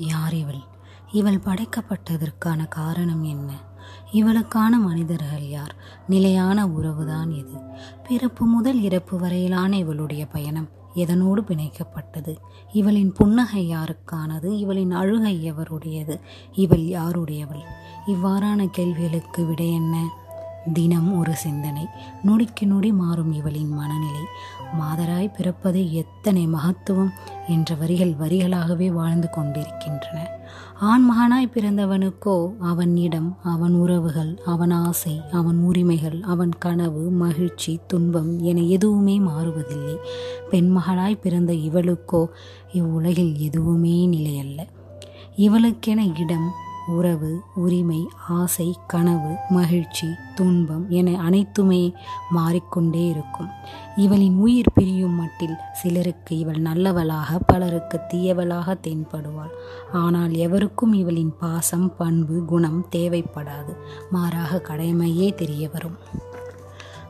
யார் இவள்? இவள் படைக்கப்பட்டதற்கான காரணம் என்ன? இவளுக்கான மனிதர்கள் யார்? நிலையான உறவுதான் எது? பிறப்பு முதல் இறப்பு வரையிலான இவளுடைய பயணம் எதனோடு பிணைக்கப்பட்டது? இவளின் புன்னகை யாருக்கானது? இவளின் அழுகை எவருடையது? இவள் யாருடையவள்? இவ்வாறான கேள்விகளுக்கு விடை என்ன? தினம் ஒரு சிந்தனை. நொடிக்கு நொடி மாறும் இவளின் மனநிலை. மாதராய் பிறப்பது எத்தனை மகத்துவம் என்ற வரிகள் வரிகளாகவே வாழ்ந்து கொண்டிருக்கின்றன. ஆண் மகனாய் பிறந்தவனுக்கோ அவன் இடம் அவன் உறவுகள் அவன் ஆசை அவன் உரிமைகள் அவன் கனவு மகிழ்ச்சி துன்பம் என எதுவுமே மாறுவதில்லை. பெண் மகளாய் பிறந்த இவளுக்கோ இவ்வுலகில் எதுவுமே நிலையல்ல. இவளுக்கென இடம் உறவு உரிமை ஆசை கனவு மகிழ்ச்சி துன்பம் என அனைத்துமே மாறிக்கொண்டே இருக்கும். இவளின் உயிர் பிரியும் மட்டில் சிலருக்கு இவள் நல்லவளாக பலருக்கு தீயவளாக தென்படுவாள். ஆனால் எவருக்கும் இவளின் பாசம் பண்பு குணம் தேவைப்படாது. மாறாக கடமையே தெரிய வரும்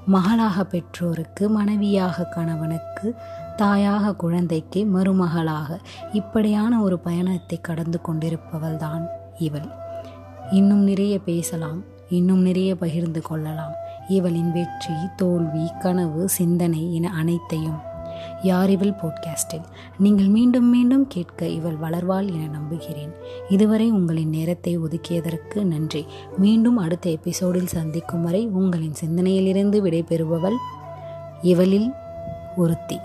மகளாக பெற்றோருக்கு மனைவியாக கணவனுக்கு தாயாக குழந்தைக்கு மருமகளாக இப்படியான ஒரு பயணத்தை கடந்து கொண்டிருப்பவள்தான். இவள். இன்னும் நிறைய பேசலாம் இன்னும் நிறைய பகிர்ந்து கொள்ளலாம். இவளின் வெற்றி தோல்வி கனவு சிந்தனை என அனைத்தையும். யார் இவள் போட்காஸ்டில் நீங்கள் மீண்டும் மீண்டும் கேட்க இவள் வளர்வாள் என நம்புகிறேன். இதுவரை உங்களின் நேரத்தை ஒதுக்கியதற்கு நன்றி. மீண்டும் அடுத்த எபிசோடில் சந்திக்கும் வரை உங்களின் சிந்தனையிலிருந்து விடைபெறுபவள் இவளில் ஒருத்தி.